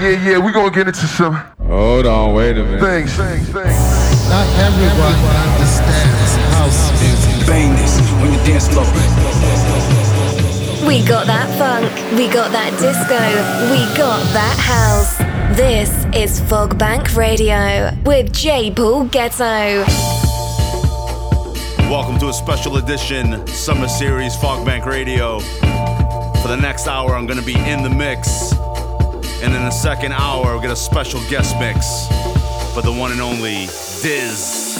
Yeah, yeah, we gonna get into some. Hold on, wait a minute. Things, things, things. Not everyone understands house music. Bang this on your dance floor. We got that funk, we got that disco, we got that house. This is Fogbank Radio with J. Paul Getto. Welcome to a special edition Summer Series Fogbank Radio. For the next hour, I'm going to be in the mix. And in the second hour, we'll get a special guest mix for the one and only Diz.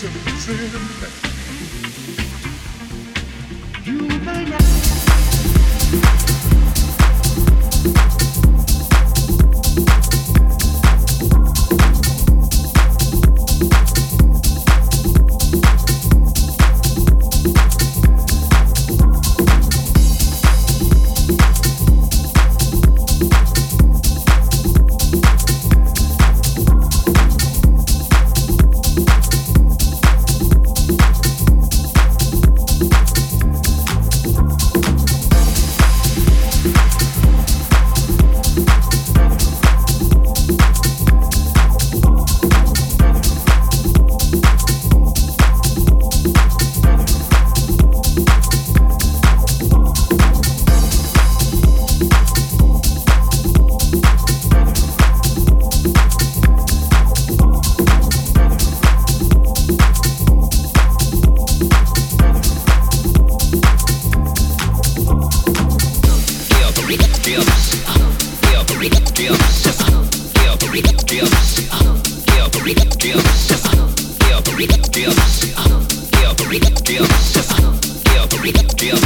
You Deal.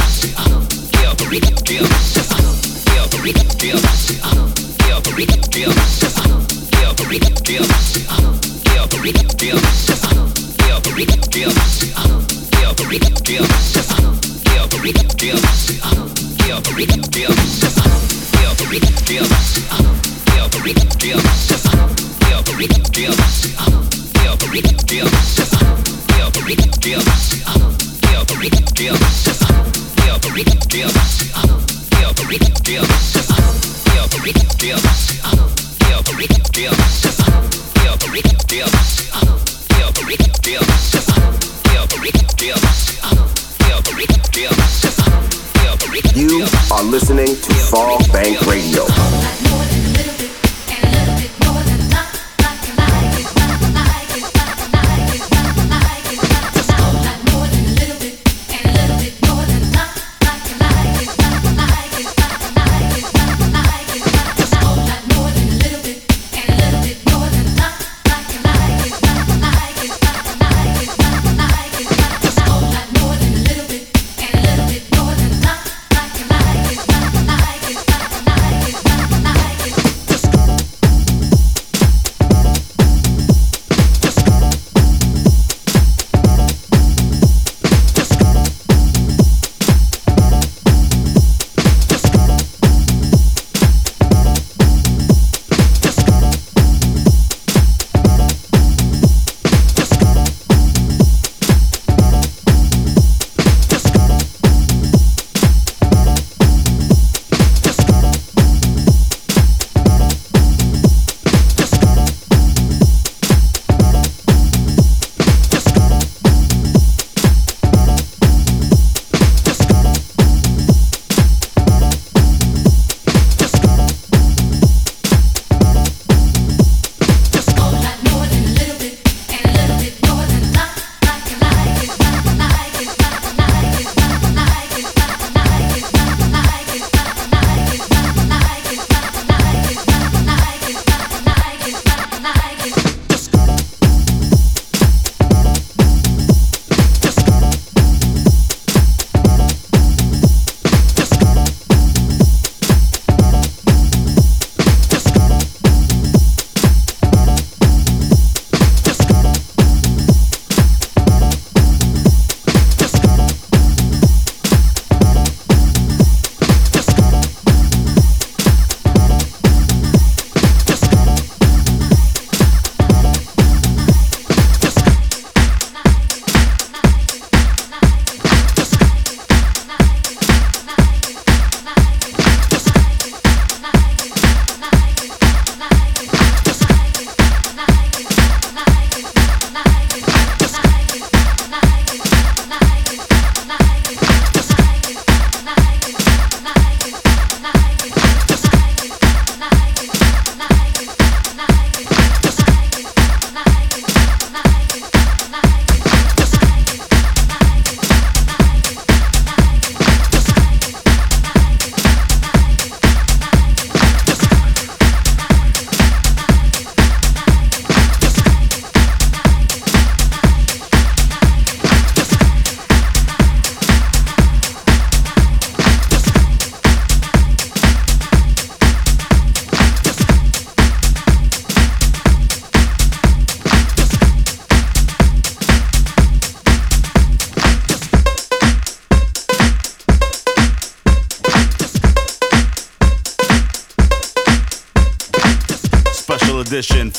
You are listening to Fall Bank Radio.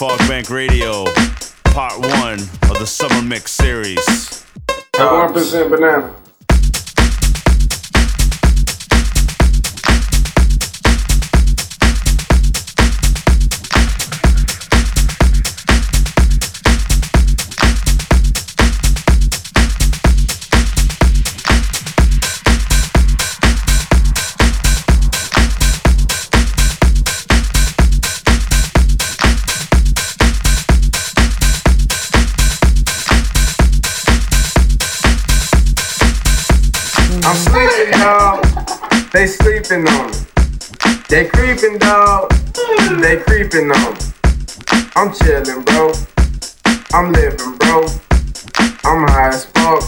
Bank Radio, part one of the Summer Mix series. 1% banana. They sleeping on me. They creeping, dog. They creeping on me. I'm chillin', bro. I'm living, bro. I'm high as fuck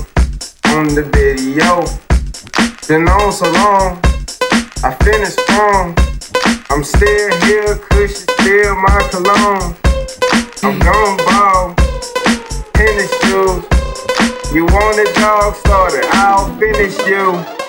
on the video. Been on so long, I finished strong. I'm still here, cushion still my cologne. I'm gone ball, tennis shoes. You want a dog starter, I'll finish you.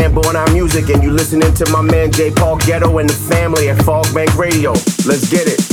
Man Born Our Music, and you listening to my man J. Paul Getto and the family at Fogbank Radio. Let's get it.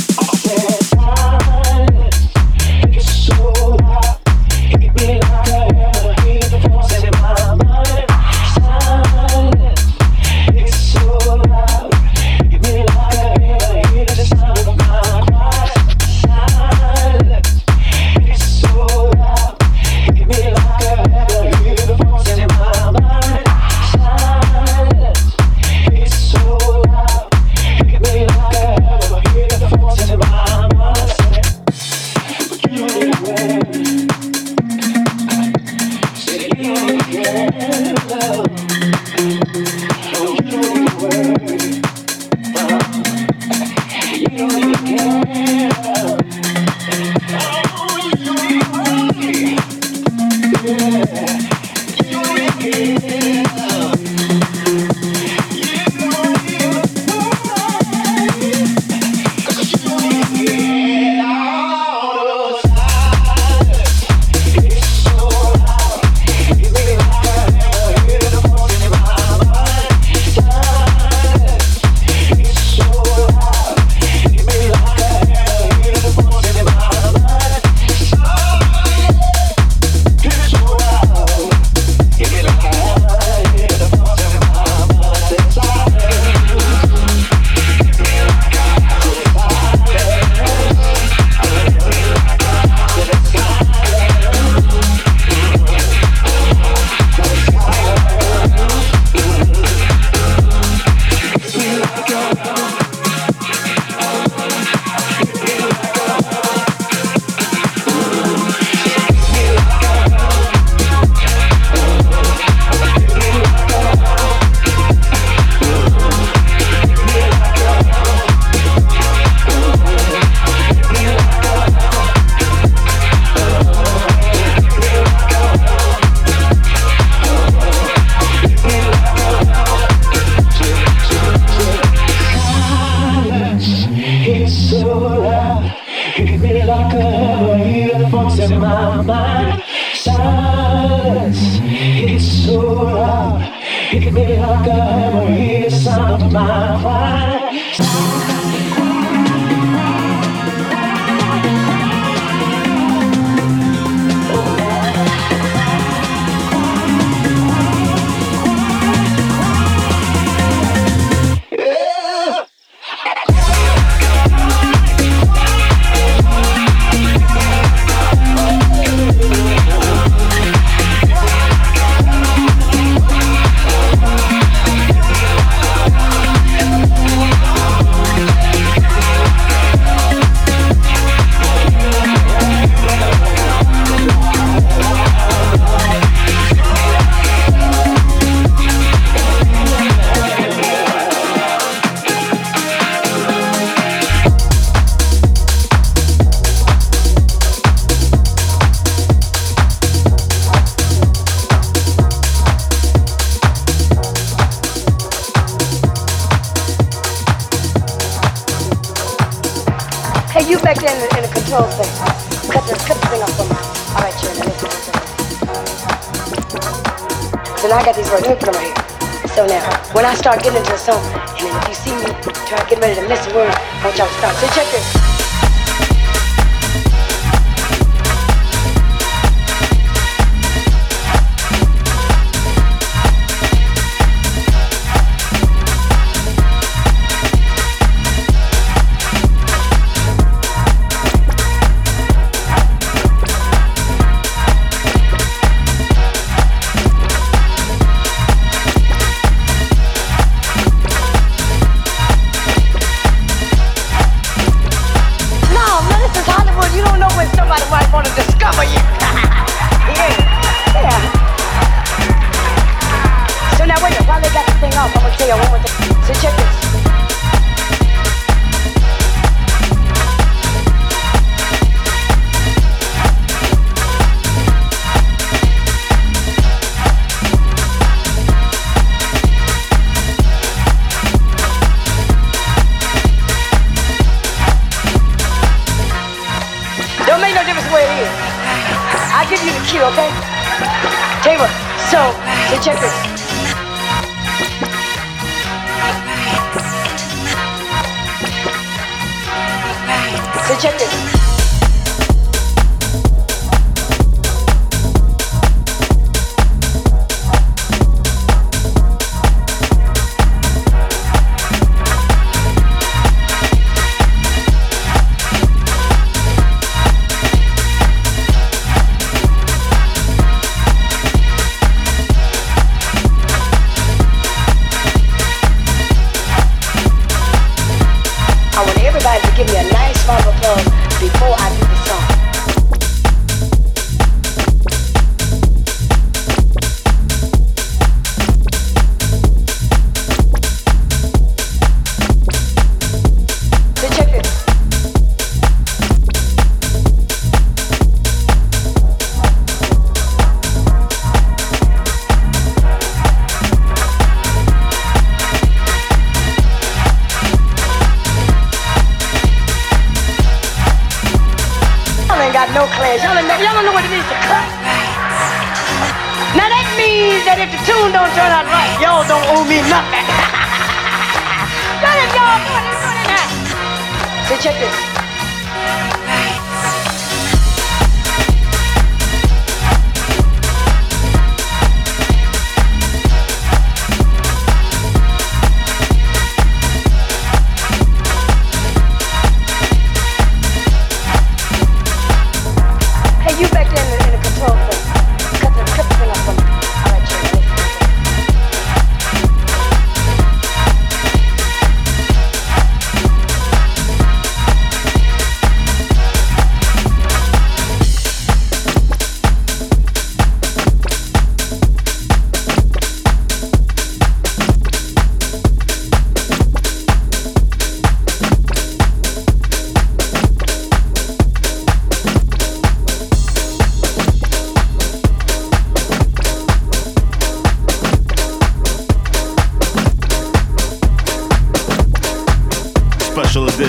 Start getting into a song. And if you see me try to get ready to miss a word, I want y'all to start. So check this.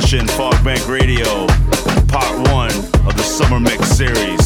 edition Fogbank Radio, part one of the Summer Mix series.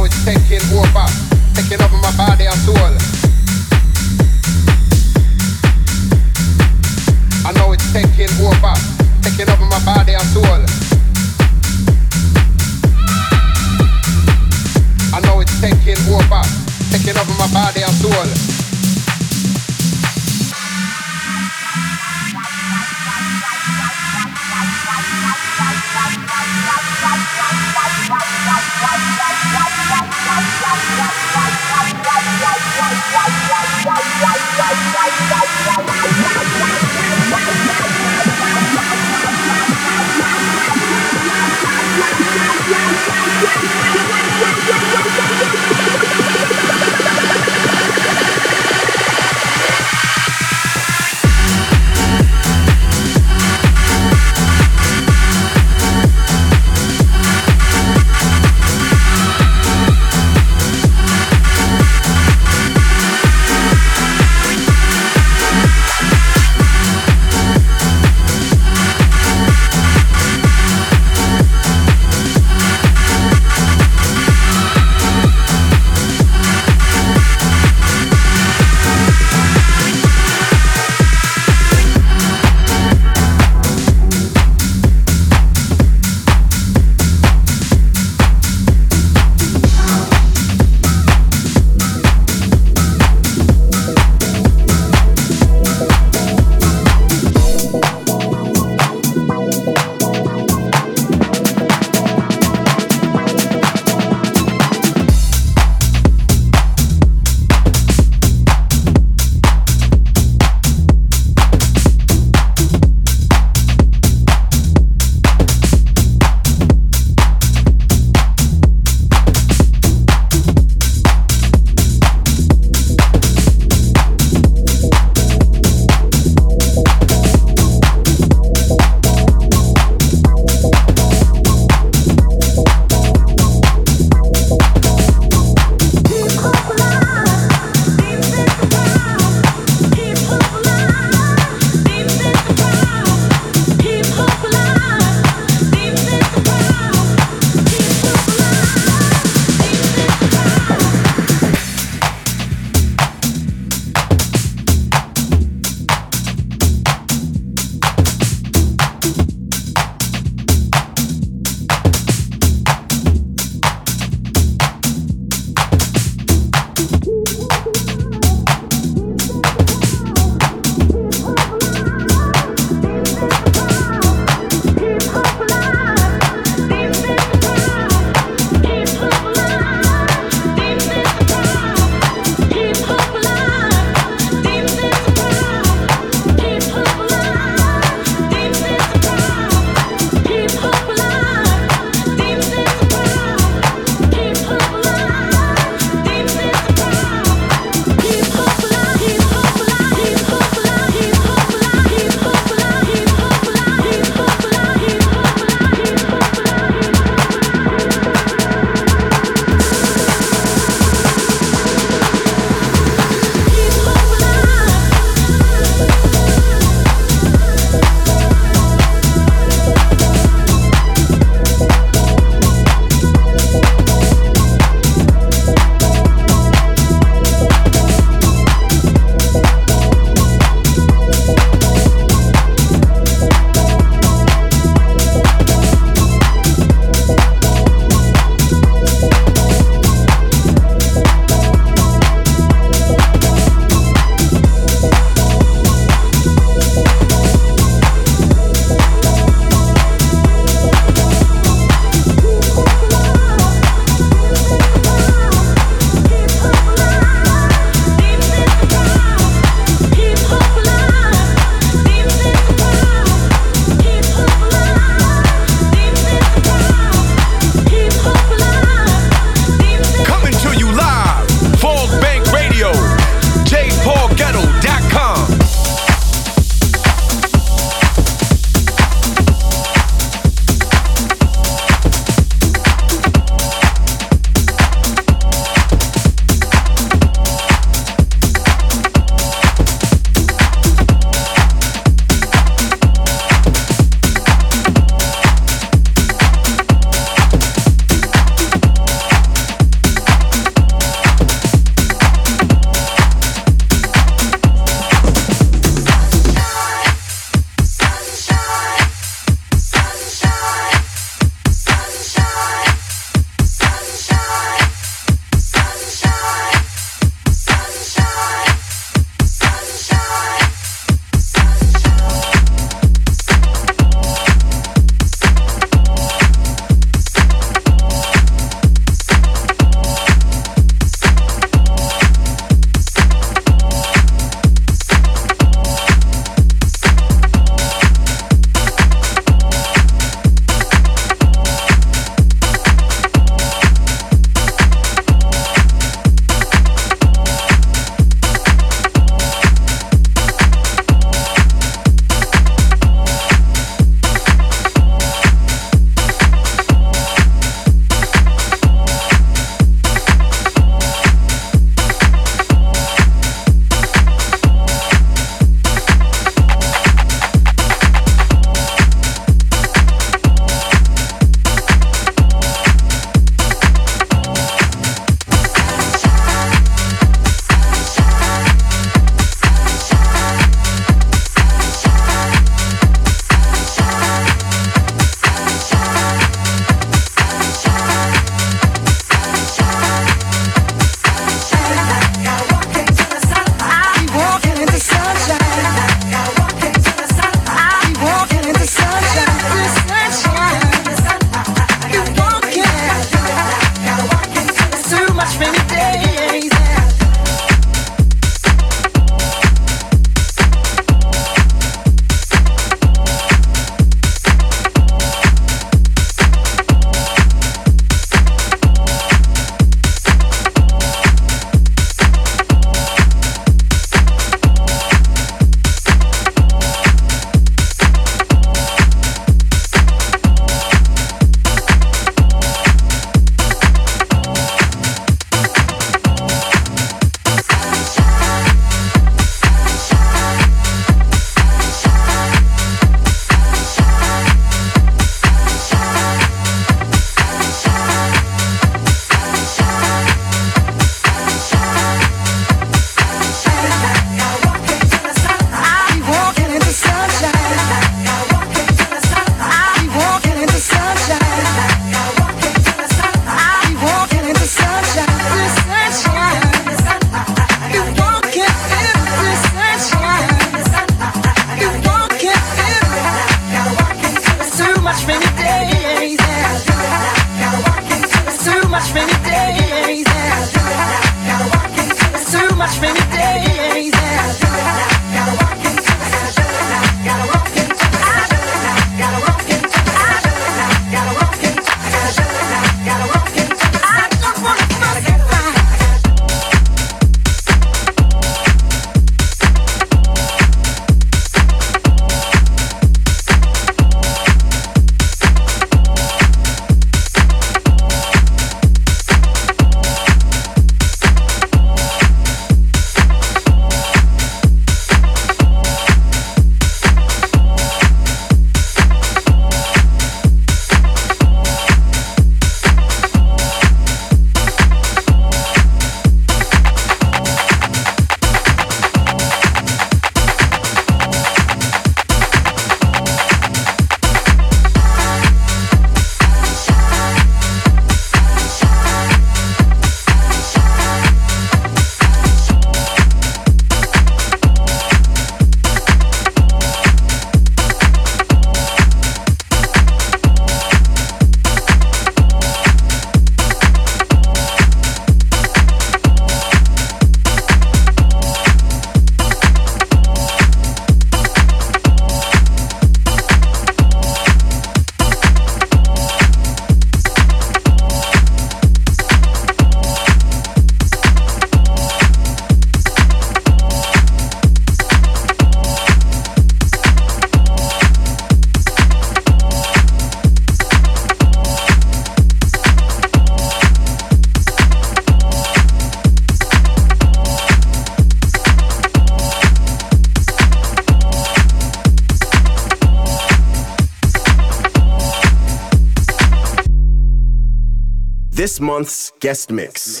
Guest mix.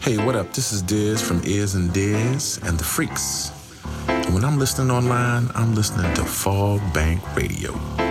Hey, what up? This is Diz from Ears and Diz and the Freaks. When I'm listening online, I'm listening to Fog Bank Radio.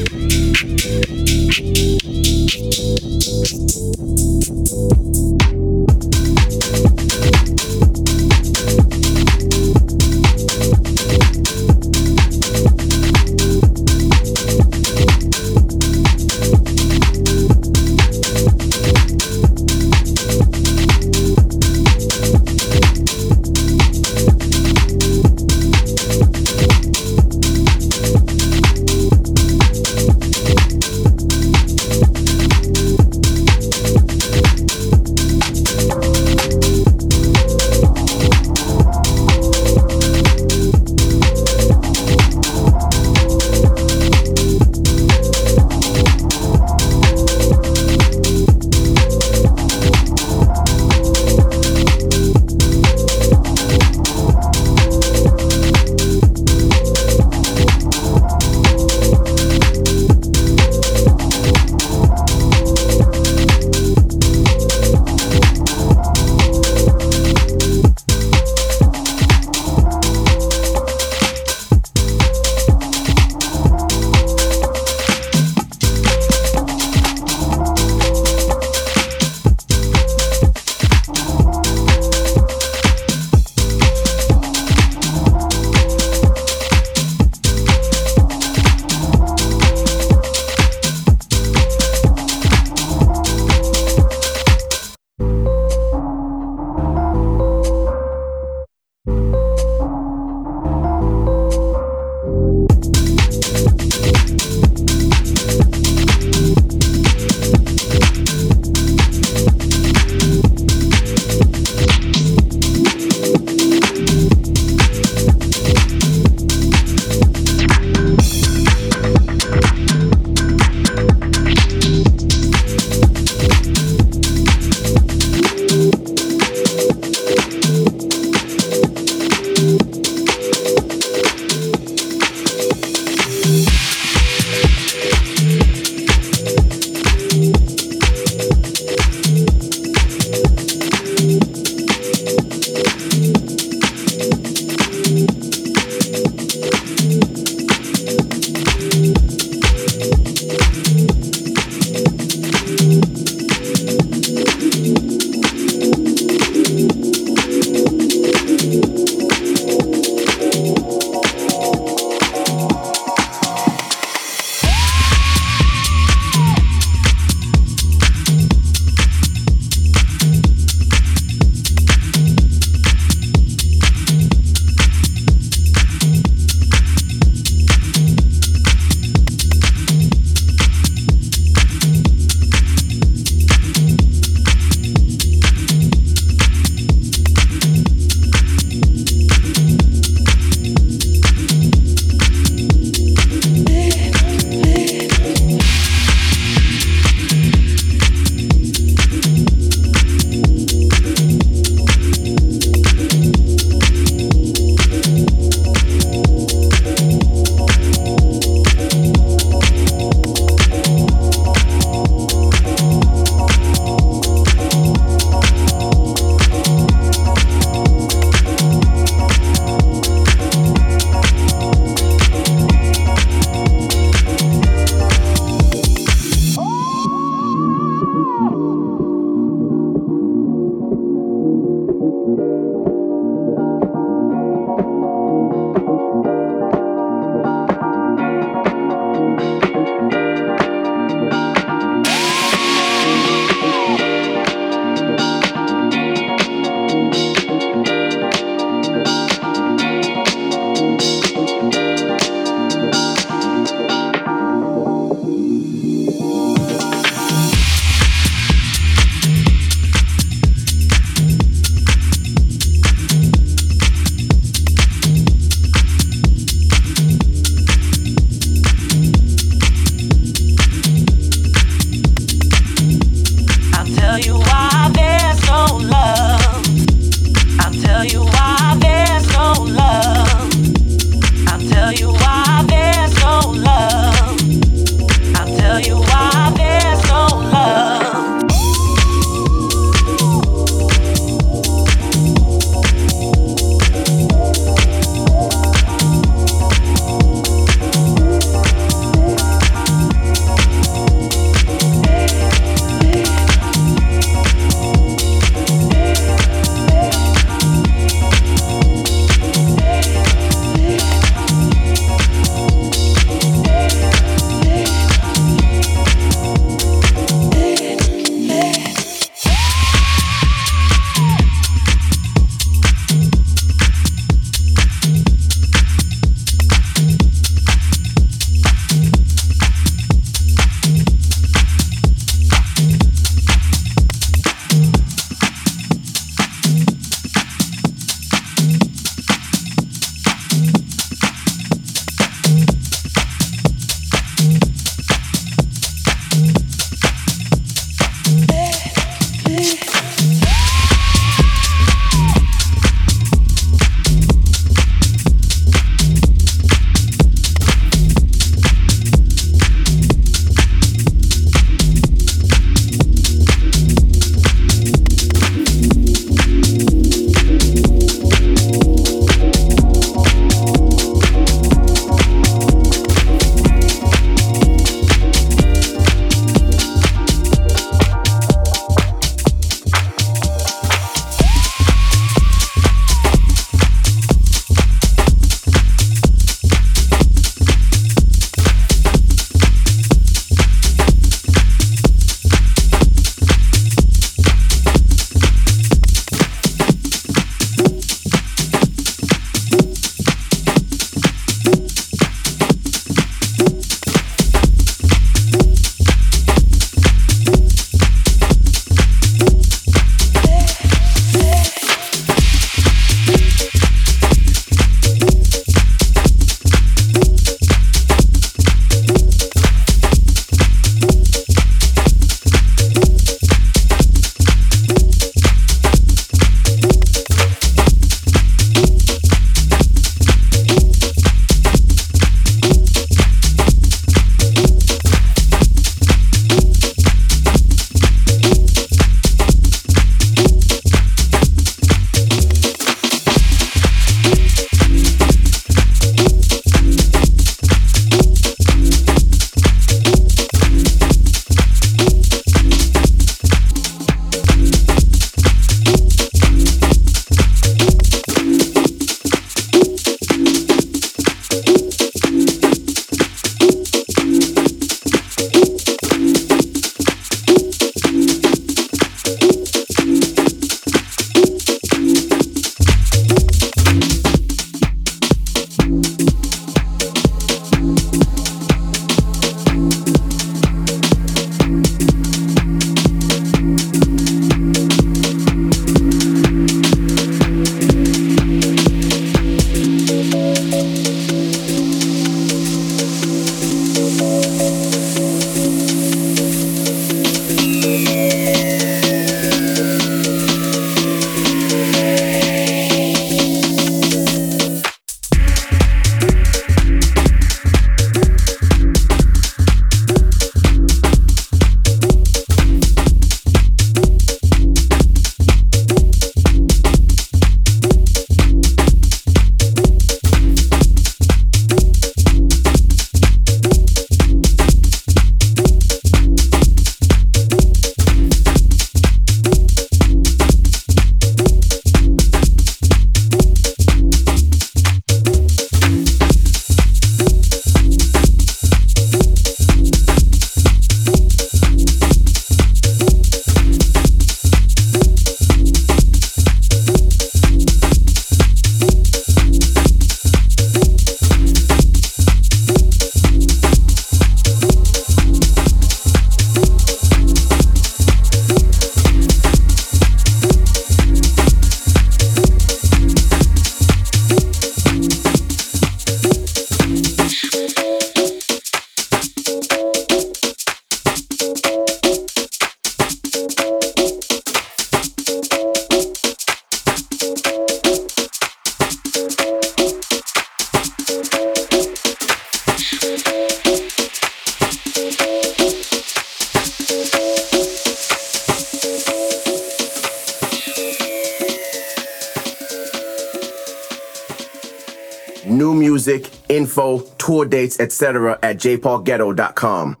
Etc. at jpaulgetto.com.